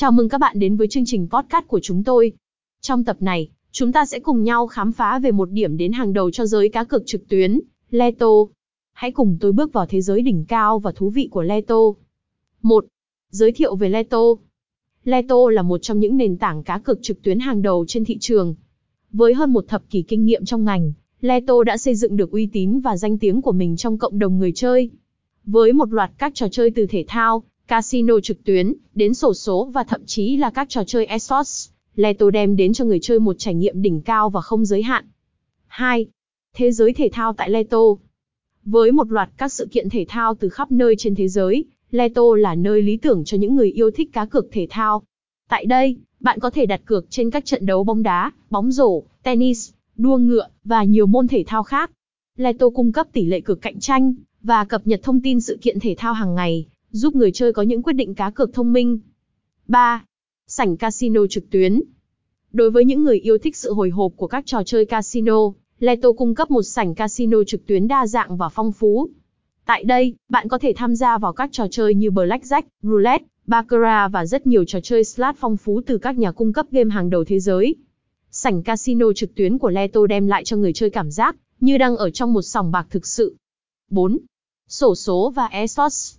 Chào mừng các bạn đến với chương trình podcast của chúng tôi. Trong tập này, chúng ta sẽ cùng nhau khám phá về một điểm đến hàng đầu cho giới cá cược trực tuyến, Leto. Hãy cùng tôi bước vào thế giới đỉnh cao và thú vị của Leto. 1. Giới thiệu về Leto. Leto là một trong những nền tảng cá cược trực tuyến hàng đầu trên thị trường. Với hơn một thập kỷ kinh nghiệm trong ngành, Leto đã xây dựng được uy tín và danh tiếng của mình trong cộng đồng người chơi. Với một loạt các trò chơi từ thể thao, casino trực tuyến, đến sổ số và thậm chí là các trò chơi esports, Leto đem đến cho người chơi một trải nghiệm đỉnh cao và không giới hạn. 2. Thế giới thể thao tại Leto Với một loạt các sự kiện thể thao từ khắp nơi trên thế giới, Leto là nơi lý tưởng cho những người yêu thích cá cược thể thao. Tại đây, bạn có thể đặt cược trên các trận đấu bóng đá, bóng rổ, tennis, đua ngựa và nhiều môn thể thao khác. Leto cung cấp tỷ lệ cược cạnh tranh và cập nhật thông tin sự kiện thể thao hàng ngày, giúp người chơi có những quyết định cá cược thông minh. 3. Sảnh casino trực tuyến. Đối với những người yêu thích sự hồi hộp của các trò chơi casino, Leto cung cấp một sảnh casino trực tuyến đa dạng và phong phú. Tại đây, bạn có thể tham gia vào các trò chơi như Blackjack, Roulette, Baccarat và rất nhiều trò chơi slot phong phú từ các nhà cung cấp game hàng đầu thế giới. Sảnh casino trực tuyến của Leto đem lại cho người chơi cảm giác như đang ở trong một sòng bạc thực sự. 4. Sổ số và esports.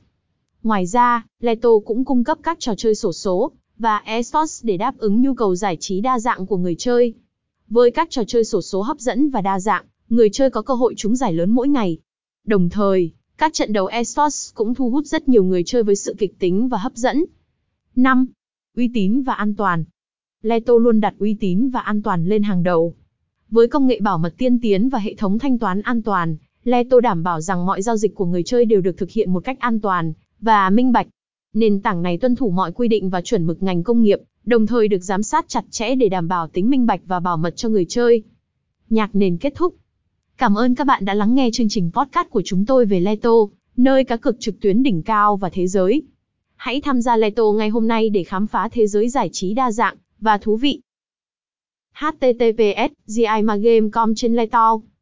Ngoài ra, Leto cũng cung cấp các trò chơi sổ số và esports để đáp ứng nhu cầu giải trí đa dạng của người chơi. Với các trò chơi sổ số hấp dẫn và đa dạng, người chơi có cơ hội trúng giải lớn mỗi ngày. Đồng thời, các trận đấu esports cũng thu hút rất nhiều người chơi với sự kịch tính và hấp dẫn. 5. Uy tín và an toàn. Leto luôn đặt uy tín và an toàn lên hàng đầu. Với công nghệ bảo mật tiên tiến và hệ thống thanh toán an toàn, Leto đảm bảo rằng mọi giao dịch của người chơi đều được thực hiện một cách an toàn và minh bạch. Nền tảng này tuân thủ mọi quy định và chuẩn mực ngành công nghiệp, đồng thời được giám sát chặt chẽ để đảm bảo tính minh bạch và bảo mật cho người chơi. Nhạc nền kết thúc. Cảm ơn các bạn đã lắng nghe chương trình podcast của chúng tôi về Leto, nơi cá cược trực tuyến đỉnh cao và thế giới. Hãy tham gia Leto ngay hôm nay để khám phá thế giới giải trí đa dạng và thú vị. https gimagame.com trên Leto